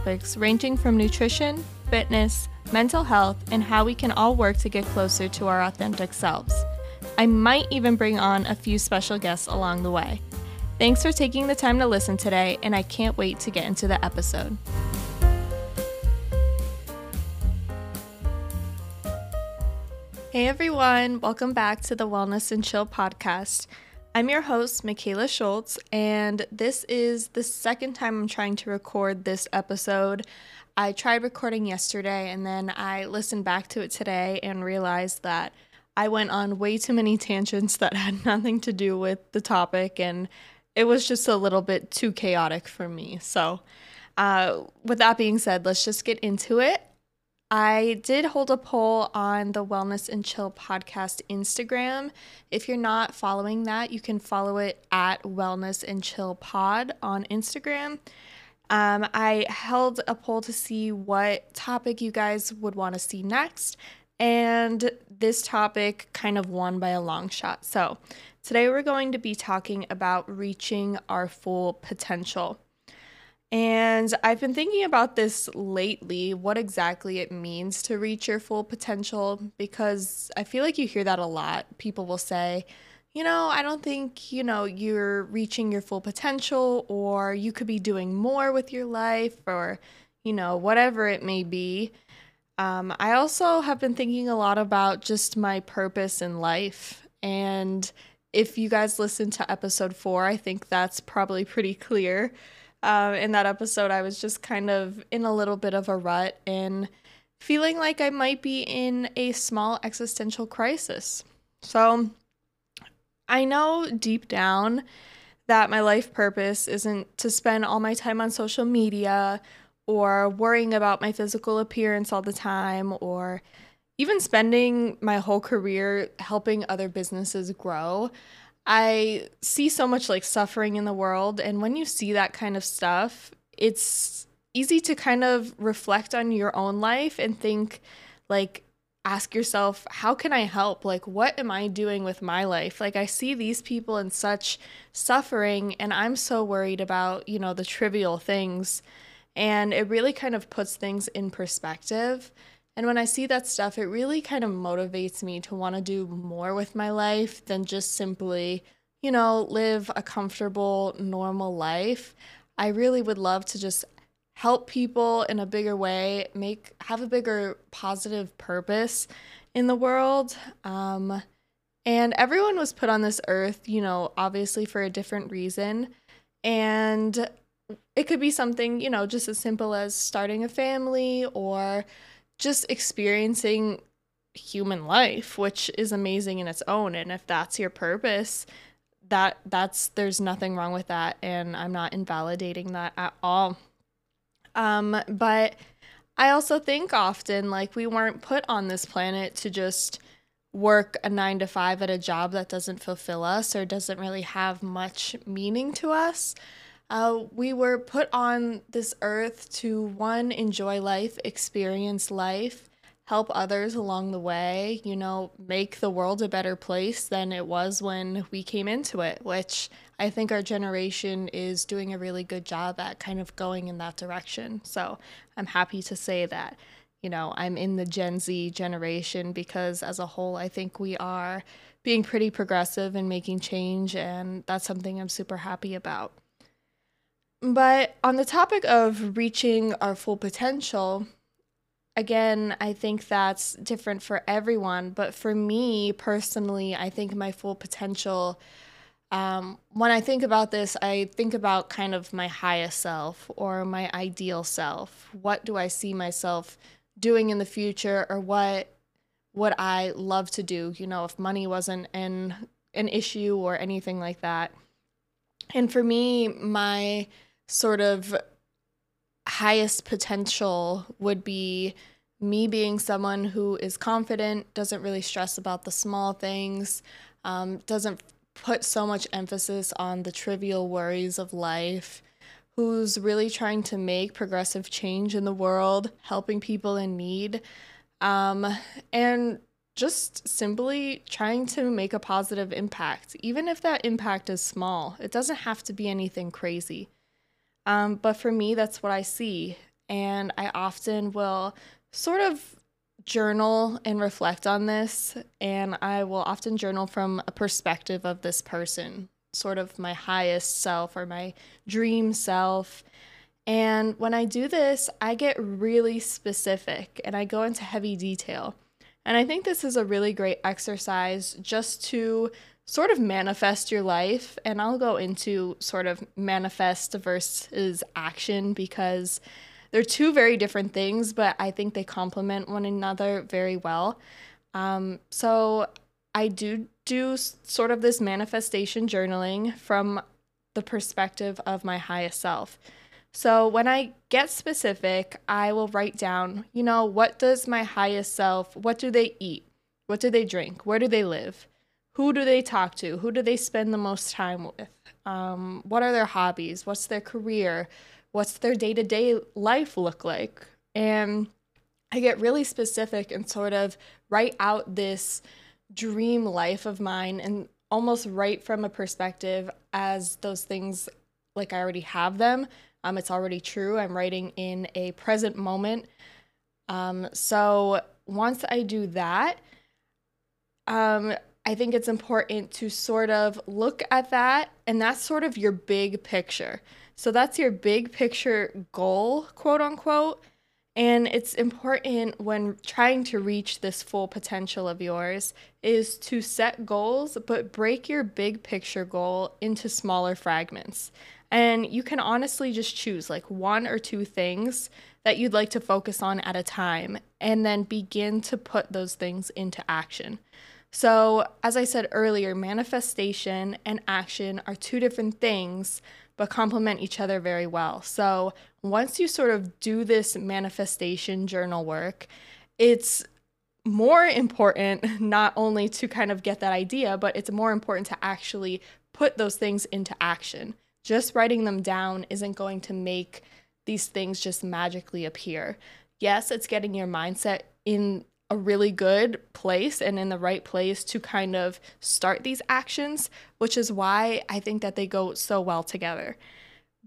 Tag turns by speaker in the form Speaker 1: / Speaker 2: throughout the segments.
Speaker 1: topics ranging from nutrition, fitness, mental health, and how we can all work to get closer to our authentic selves. I might even bring on a few special guests along the way. Thanks for taking the time to listen today, and I can't wait to get into the episode. Hey everyone, welcome back to the Wellness and Chill podcast. I'm your host, Mikayla Schultz, and this is the second time I'm trying to record this episode. I tried recording yesterday and then I listened back to it today and realized that I went on way too many tangents that had nothing to do with the topic, and it was just a little bit too chaotic for me. So, uh, with that being said, let's just get into it. I did hold a poll on the Wellness and Chill podcast Instagram. If you're not following that, you can follow it at Wellness and Chill Pod on Instagram. Um, I held a poll to see what topic you guys would want to see next, and this topic kind of won by a long shot. So, today we're going to be talking about reaching our full potential. And I've been thinking about this lately, what exactly it means to reach your full potential, because I feel like you hear that a lot. People will say, you know, I don't think, you know, you're reaching your full potential, or you could be doing more with your life, or, you know, whatever it may be. Um, I also have been thinking a lot about just my purpose in life. And if you guys listen to episode four, I think that's probably pretty clear um, in that episode, I was just kind of in a little bit of a rut and feeling like I might be in a small existential crisis. So I know deep down that my life purpose isn't to spend all my time on social media or worrying about my physical appearance all the time or even spending my whole career helping other businesses grow. I see so much like suffering in the world. And when you see that kind of stuff, it's easy to kind of reflect on your own life and think, like, ask yourself, how can I help? Like, what am I doing with my life? Like, I see these people in such suffering, and I'm so worried about, you know, the trivial things. And it really kind of puts things in perspective. And when I see that stuff, it really kind of motivates me to want to do more with my life than just simply, you know, live a comfortable, normal life. I really would love to just help people in a bigger way, make have a bigger positive purpose in the world. Um, and everyone was put on this earth, you know, obviously for a different reason. And it could be something, you know, just as simple as starting a family or just experiencing human life, which is amazing in its own. And if that's your purpose, that that's there's nothing wrong with that and I'm not invalidating that at all. Um but I also think often like we weren't put on this planet to just work a 9 to 5 at a job that doesn't fulfill us or doesn't really have much meaning to us. Uh, we were put on this earth to one, enjoy life, experience life, help others along the way, you know, make the world a better place than it was when we came into it, which I think our generation is doing a really good job at kind of going in that direction. So I'm happy to say that, you know, I'm in the Gen Z generation because as a whole, I think we are being pretty progressive and making change, and that's something I'm super happy about. But on the topic of reaching our full potential, again, I think that's different for everyone. But for me personally, I think my full potential, um, when I think about this, I think about kind of my highest self or my ideal self. What do I see myself doing in the future or what would I love to do, you know, if money wasn't an an issue or anything like that. And for me, my sort of highest potential would be me being someone who is confident, doesn't really stress about the small things, um, doesn't put so much emphasis on the trivial worries of life, who's really trying to make progressive change in the world, helping people in need, um, and just simply trying to make a positive impact, even if that impact is small. It doesn't have to be anything crazy. Um, but for me, that's what I see. and I often will sort of journal and reflect on this. And I will often journal from a perspective of this person, sort of my highest self or my dream self. And when I do this, I get really specific and I go into heavy detail. And I think this is a really great exercise just to sort of manifest your life. And I'll go into sort of manifest versus action because they're two very different things, but I think they complement one another very well. Um, so I do do sort of this manifestation journaling from the perspective of my highest self. So when I get specific, I will write down, you know, what does my highest self, what do they eat? What do they drink? Where do they live? Who do they talk to? Who do they spend the most time with? Um, what are their hobbies? What's their career? what's their day to day life look like? And I get really specific and sort of write out this dream life of mine and almost write from a perspective as those things like I already have them. Um, it's already true. I'm writing in a present moment. Um, so once I do that, um, I think it's important to sort of look at that, and that's sort of your big picture. So that's your big picture goal, quote unquote. And it's important when trying to reach this full potential of yours is to set goals, but break your big picture goal into smaller fragments. And you can honestly just choose like one or two things that you'd like to focus on at a time and then begin to put those things into action. So, as I said earlier, manifestation and action are two different things, but complement each other very well. So once you sort of do this manifestation journal work, it's more important not only to kind of get that idea, but it's more important to actually put those things into action. Just writing them down isn't going to make these things just magically appear. Yes, it's getting your mindset in a really good place and in the right place to kind of start these actions, which is why I think that they go so well together.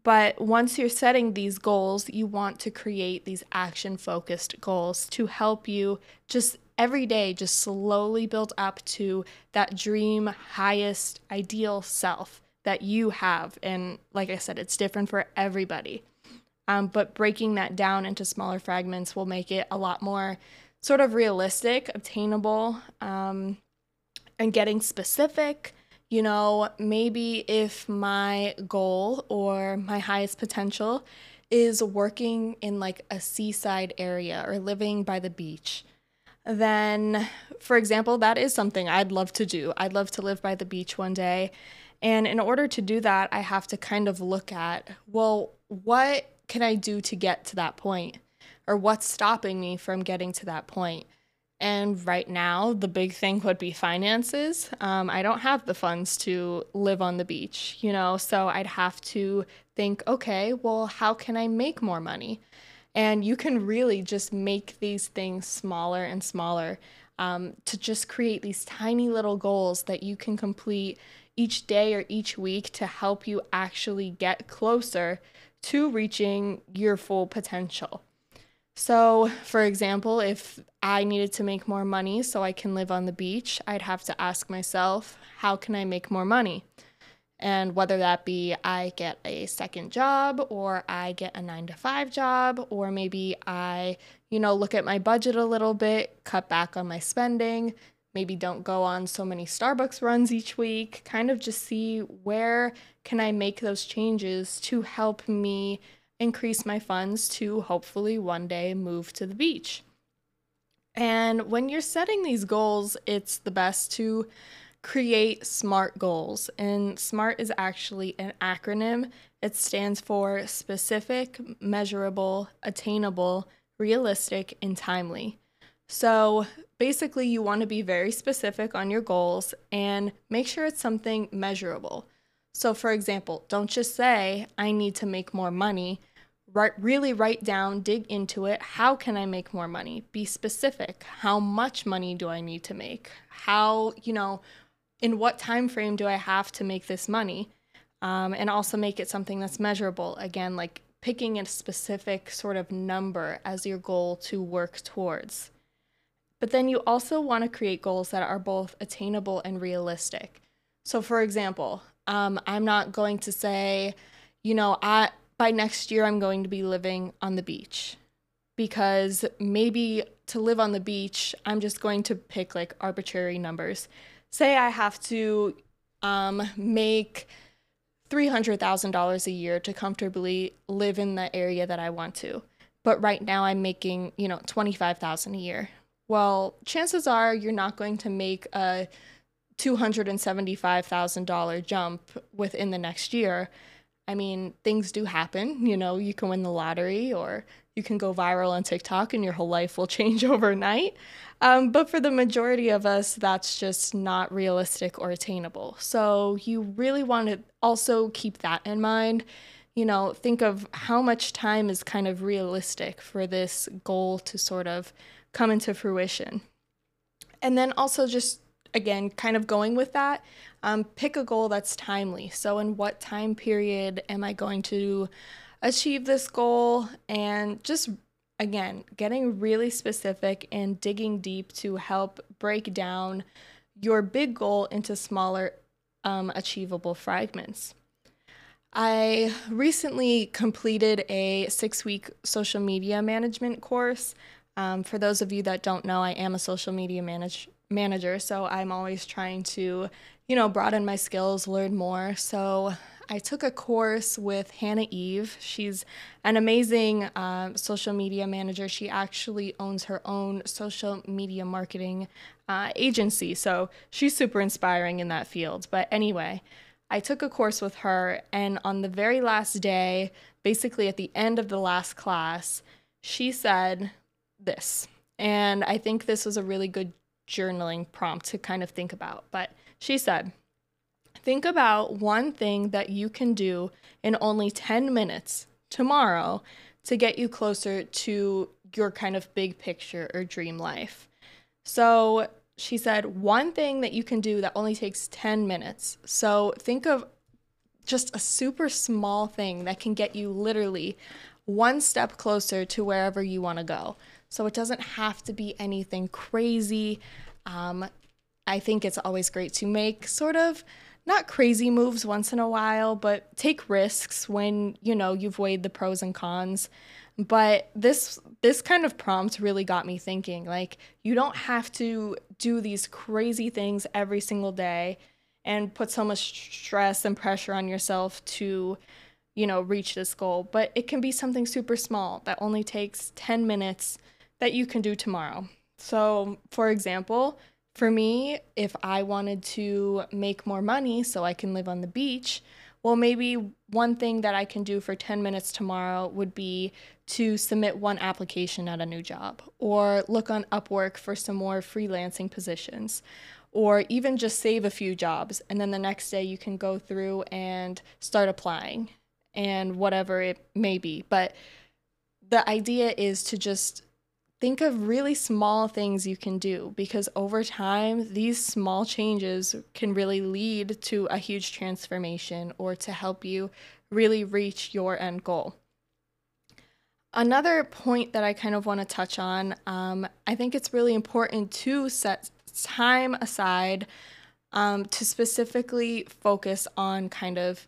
Speaker 1: But once you're setting these goals, you want to create these action focused goals to help you just every day just slowly build up to that dream, highest, ideal self that you have. And like I said, it's different for everybody. Um, but breaking that down into smaller fragments will make it a lot more sort of realistic, obtainable, um, and getting specific. You know, maybe if my goal or my highest potential is working in like a seaside area or living by the beach, then, for example, that is something I'd love to do. I'd love to live by the beach one day. And in order to do that, I have to kind of look at, well, what can I do to get to that point? Or what's stopping me from getting to that point. And right now, the big thing would be finances. Um, I don't have the funds to live on the beach, you know, so I'd have to think, okay, well, how can I make more money? And you can really just make these things smaller and smaller um, to just create these tiny little goals that you can complete each day or each week to help you actually get closer to reaching your full potential. So, for example, if I needed to make more money so I can live on the beach, I'd have to ask myself, how can I make more money? And whether that be I get a second job or I get a nine to five job, or maybe I, you know, look at my budget a little bit, cut back on my spending, maybe don't go on so many Starbucks runs each week, kind of just see where can I make those changes to help me increase my funds to hopefully one day move to the beach. And when you're setting these goals, it's the best to create SMART goals. And SMART is actually an acronym. It stands for specific, measurable, attainable, realistic, and timely. So basically, you want to be very specific on your goals and make sure it's something measurable. So, for example, don't just say, I need to make more money really write down, dig into it. How can I make more money? Be specific. How much money do I need to make? How, you know, in what time frame do I have to make this money? Um, and also make it something that's measurable. Again, like picking a specific sort of number as your goal to work towards. But then you also want to create goals that are both attainable and realistic. So, for example, um, I'm not going to say, you know, I by next year I'm going to be living on the beach because maybe to live on the beach, I'm just going to pick like arbitrary numbers. Say I have to um, make $300,000 a year to comfortably live in the area that I want to. But right now I'm making, you know, 25,000 a year. Well, chances are you're not going to make a $275,000 jump within the next year. I mean, things do happen. You know, you can win the lottery or you can go viral on TikTok and your whole life will change overnight. Um, but for the majority of us, that's just not realistic or attainable. So you really want to also keep that in mind. You know, think of how much time is kind of realistic for this goal to sort of come into fruition. And then also just again, kind of going with that, um, pick a goal that's timely. So, in what time period am I going to achieve this goal? And just again, getting really specific and digging deep to help break down your big goal into smaller, um, achievable fragments. I recently completed a six week social media management course. Um, for those of you that don't know, I am a social media manage- manager, so I'm always trying to, you know, broaden my skills, learn more. So I took a course with Hannah Eve. She's an amazing um, social media manager. She actually owns her own social media marketing uh, agency. So she's super inspiring in that field. But anyway, I took a course with her, and on the very last day, basically at the end of the last class, she said this. And I think this was a really good journaling prompt to kind of think about. But she said, Think about one thing that you can do in only 10 minutes tomorrow to get you closer to your kind of big picture or dream life. So she said, one thing that you can do that only takes 10 minutes. So think of just a super small thing that can get you literally one step closer to wherever you want to go. So it doesn't have to be anything crazy. Um, I think it's always great to make sort of not crazy moves once in a while, but take risks when you know you've weighed the pros and cons. But this this kind of prompt really got me thinking. Like you don't have to do these crazy things every single day and put so much stress and pressure on yourself to you know reach this goal, but it can be something super small that only takes 10 minutes that you can do tomorrow. So, for example, for me, if I wanted to make more money so I can live on the beach, well, maybe one thing that I can do for 10 minutes tomorrow would be to submit one application at a new job, or look on Upwork for some more freelancing positions, or even just save a few jobs. And then the next day you can go through and start applying and whatever it may be. But the idea is to just think of really small things you can do because over time, these small changes can really lead to a huge transformation or to help you really reach your end goal. Another point that I kind of want to touch on, um, I think it's really important to set time aside um, to specifically focus on kind of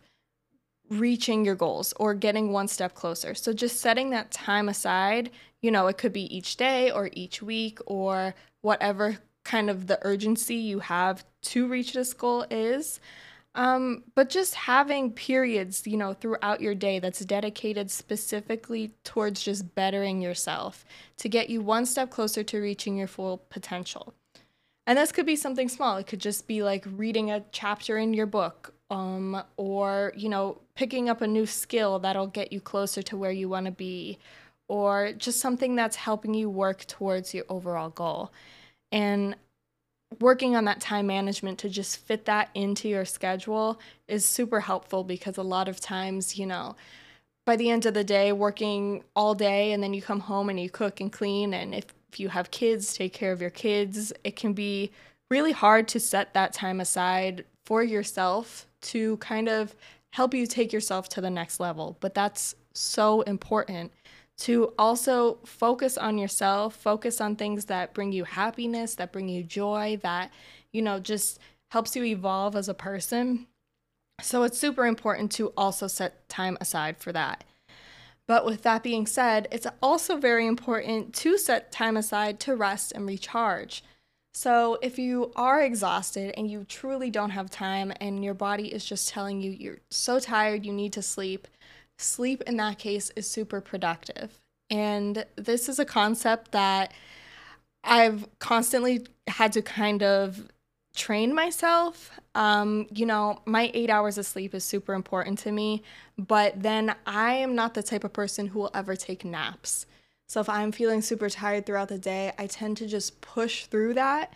Speaker 1: reaching your goals or getting one step closer. So just setting that time aside, you know, it could be each day or each week or whatever kind of the urgency you have to reach this goal is. Um, but just having periods, you know, throughout your day that's dedicated specifically towards just bettering yourself to get you one step closer to reaching your full potential. And this could be something small. It could just be like reading a chapter in your book um, or, you know, picking up a new skill that'll get you closer to where you want to be, or just something that's helping you work towards your overall goal. And working on that time management to just fit that into your schedule is super helpful because a lot of times, you know, by the end of the day, working all day and then you come home and you cook and clean. And if, if you have kids, take care of your kids. It can be really hard to set that time aside for yourself to kind of help you take yourself to the next level. But that's so important to also focus on yourself, focus on things that bring you happiness, that bring you joy, that, you know, just helps you evolve as a person. So it's super important to also set time aside for that. But with that being said, it's also very important to set time aside to rest and recharge. So, if you are exhausted and you truly don't have time and your body is just telling you you're so tired, you need to sleep, sleep in that case is super productive. And this is a concept that I've constantly had to kind of train myself. Um, you know, my eight hours of sleep is super important to me, but then I am not the type of person who will ever take naps. So if I'm feeling super tired throughout the day, I tend to just push through that.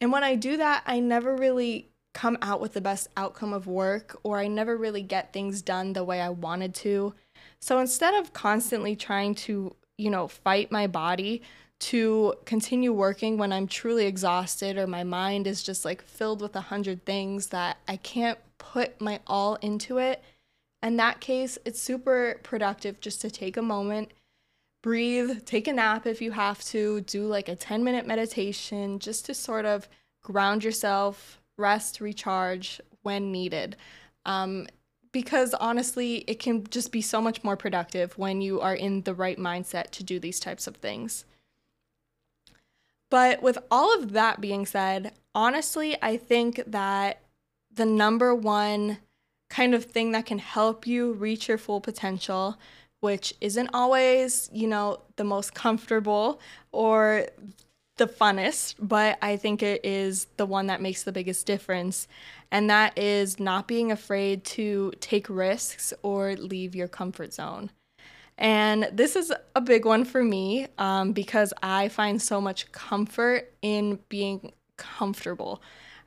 Speaker 1: And when I do that, I never really come out with the best outcome of work or I never really get things done the way I wanted to. So instead of constantly trying to, you know, fight my body to continue working when I'm truly exhausted or my mind is just like filled with a hundred things that I can't put my all into it, in that case, it's super productive just to take a moment breathe, take a nap if you have to, do like a 10 minute meditation just to sort of ground yourself, rest, recharge when needed. Um, because honestly, it can just be so much more productive when you are in the right mindset to do these types of things. But with all of that being said, honestly, I think that the number one kind of thing that can help you reach your full potential which isn't always, you know, the most comfortable or the funnest, but I think it is the one that makes the biggest difference. And that is not being afraid to take risks or leave your comfort zone. And this is a big one for me um, because I find so much comfort in being comfortable.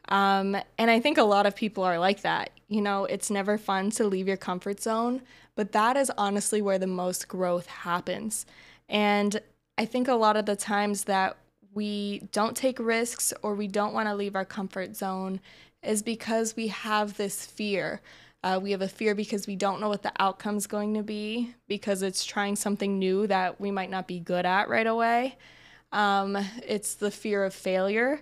Speaker 1: Um, and I think a lot of people are like that. You know, it's never fun to leave your comfort zone, but that is honestly where the most growth happens. And I think a lot of the times that we don't take risks or we don't want to leave our comfort zone is because we have this fear. Uh, we have a fear because we don't know what the outcome is going to be, because it's trying something new that we might not be good at right away. Um, it's the fear of failure.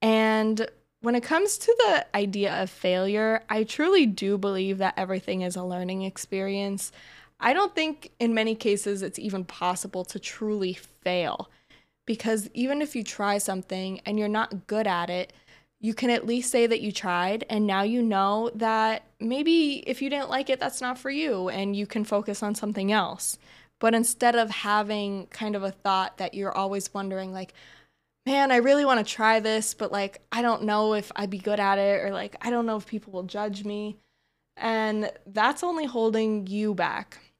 Speaker 1: And when it comes to the idea of failure, I truly do believe that everything is a learning experience. I don't think in many cases it's even possible to truly fail because even if you try something and you're not good at it, you can at least say that you tried and now you know that maybe if you didn't like it, that's not for you and you can focus on something else. But instead of having kind of a thought that you're always wondering, like, man, I really want to try this, but like, I don't know if I'd be good at it, or like, I don't know if people will judge me. And that's only holding you back,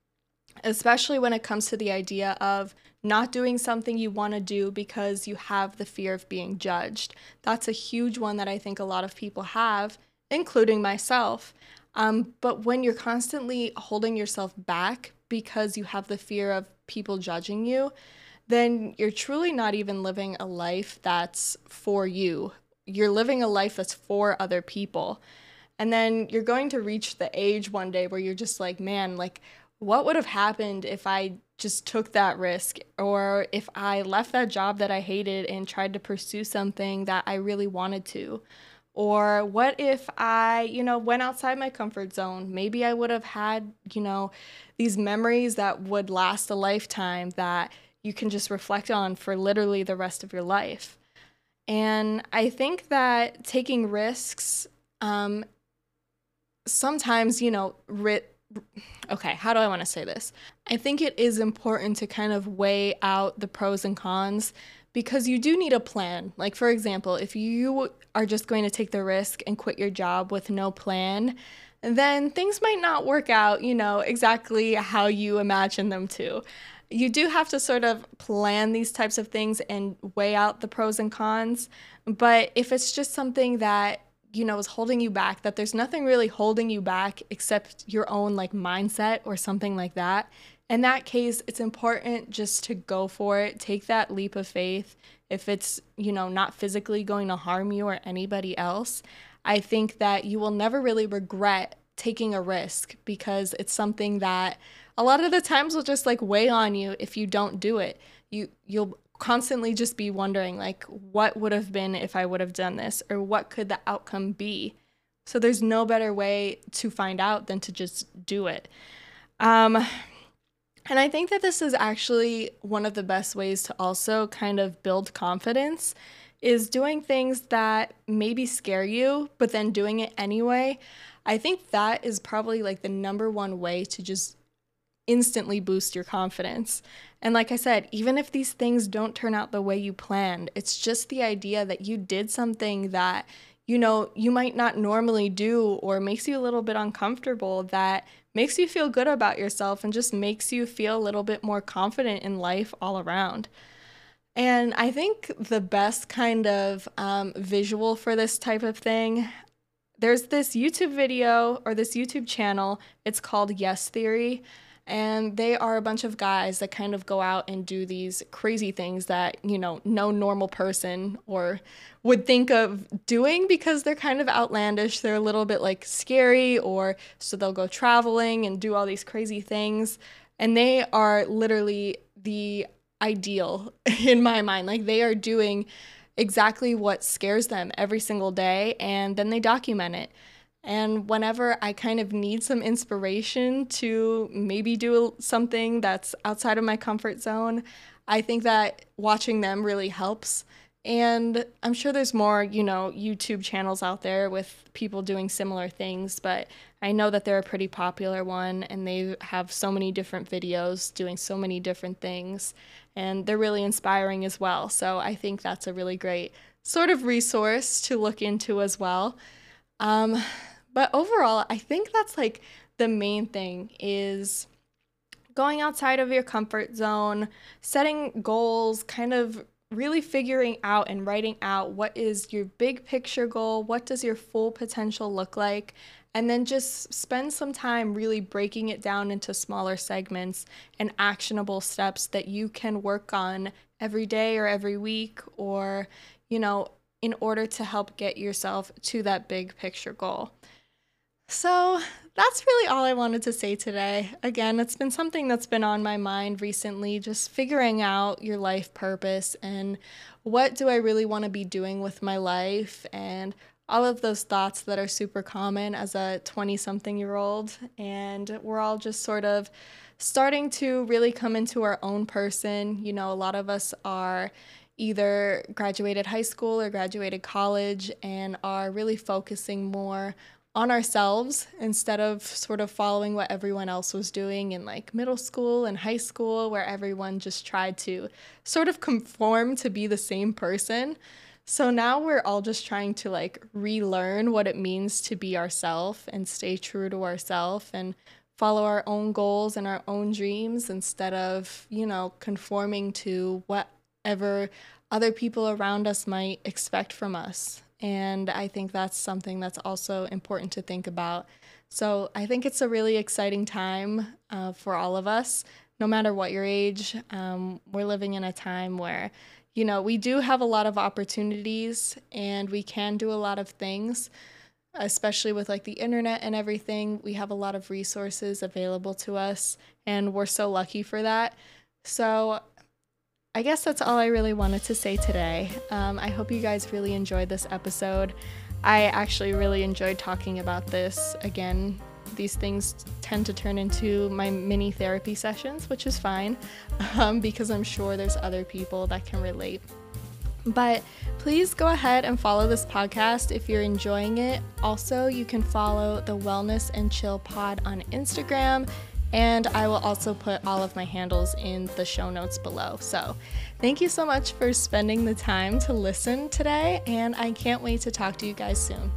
Speaker 1: especially when it comes to the idea of not doing something you want to do because you have the fear of being judged. That's a huge one that I think a lot of people have, including myself. Um, but when you're constantly holding yourself back because you have the fear of people judging you, then you're truly not even living a life that's for you. You're living a life that's for other people. And then you're going to reach the age one day where you're just like, man, like, what would have happened if I just took that risk or if I left that job that I hated and tried to pursue something that I really wanted to? Or what if I, you know, went outside my comfort zone? Maybe I would have had, you know, these memories that would last a lifetime that you can just reflect on for literally the rest of your life. And I think that taking risks, um, sometimes, you know, ri- okay, how do I want to say this? I think it is important to kind of weigh out the pros and cons because you do need a plan. Like, for example, if you are just going to take the risk and quit your job with no plan, then things might not work out, you know, exactly how you imagine them to you do have to sort of plan these types of things and weigh out the pros and cons. But if it's just something that, you know, is holding you back, that there's nothing really holding you back except your own like mindset or something like that, in that case, it's important just to go for it, take that leap of faith. If it's, you know, not physically going to harm you or anybody else, I think that you will never really regret taking a risk because it's something that a lot of the times will just like weigh on you if you don't do it. You you'll constantly just be wondering like what would have been if I would have done this or what could the outcome be. So there's no better way to find out than to just do it. Um and I think that this is actually one of the best ways to also kind of build confidence is doing things that maybe scare you, but then doing it anyway. I think that is probably like the number one way to just instantly boost your confidence. And like I said, even if these things don't turn out the way you planned, it's just the idea that you did something that, you know, you might not normally do or makes you a little bit uncomfortable that makes you feel good about yourself and just makes you feel a little bit more confident in life all around. And I think the best kind of um, visual for this type of thing, there's this YouTube video or this YouTube channel. It's called Yes Theory. And they are a bunch of guys that kind of go out and do these crazy things that, you know, no normal person or would think of doing because they're kind of outlandish. They're a little bit like scary, or so they'll go traveling and do all these crazy things. And they are literally the ideal in my mind. Like they are doing exactly what scares them every single day, and then they document it. And whenever I kind of need some inspiration to maybe do something that's outside of my comfort zone, I think that watching them really helps. And I'm sure there's more, you know, YouTube channels out there with people doing similar things, but I know that they're a pretty popular one and they have so many different videos doing so many different things. And they're really inspiring as well. So I think that's a really great sort of resource to look into as well. Um, but overall, I think that's like the main thing is going outside of your comfort zone, setting goals, kind of really figuring out and writing out what is your big picture goal, what does your full potential look like, and then just spend some time really breaking it down into smaller segments and actionable steps that you can work on every day or every week or, you know, in order to help get yourself to that big picture goal. So that's really all I wanted to say today. Again, it's been something that's been on my mind recently, just figuring out your life purpose and what do I really want to be doing with my life and all of those thoughts that are super common as a 20 something year old. And we're all just sort of starting to really come into our own person. You know, a lot of us are either graduated high school or graduated college and are really focusing more on ourselves instead of sort of following what everyone else was doing in like middle school and high school, where everyone just tried to sort of conform to be the same person. So now we're all just trying to like relearn what it means to be ourselves and stay true to ourselves and follow our own goals and our own dreams instead of, you know, conforming to whatever other people around us might expect from us. And I think that's something that's also important to think about. So I think it's a really exciting time uh, for all of us, no matter what your age. Um, we're living in a time where, you know, we do have a lot of opportunities and we can do a lot of things, especially with like the internet and everything. We have a lot of resources available to us, and we're so lucky for that. So I guess that's all I really wanted to say today. Um, I hope you guys really enjoyed this episode. I actually really enjoyed talking about this. Again, these things tend to turn into my mini therapy sessions, which is fine um, because I'm sure there's other people that can relate. But please go ahead and follow this podcast if you're enjoying it. Also, you can follow the Wellness and Chill Pod on Instagram and I will also put all of my handles in the show notes below. So, thank you so much for spending the time to listen today, and I can't wait to talk to you guys soon.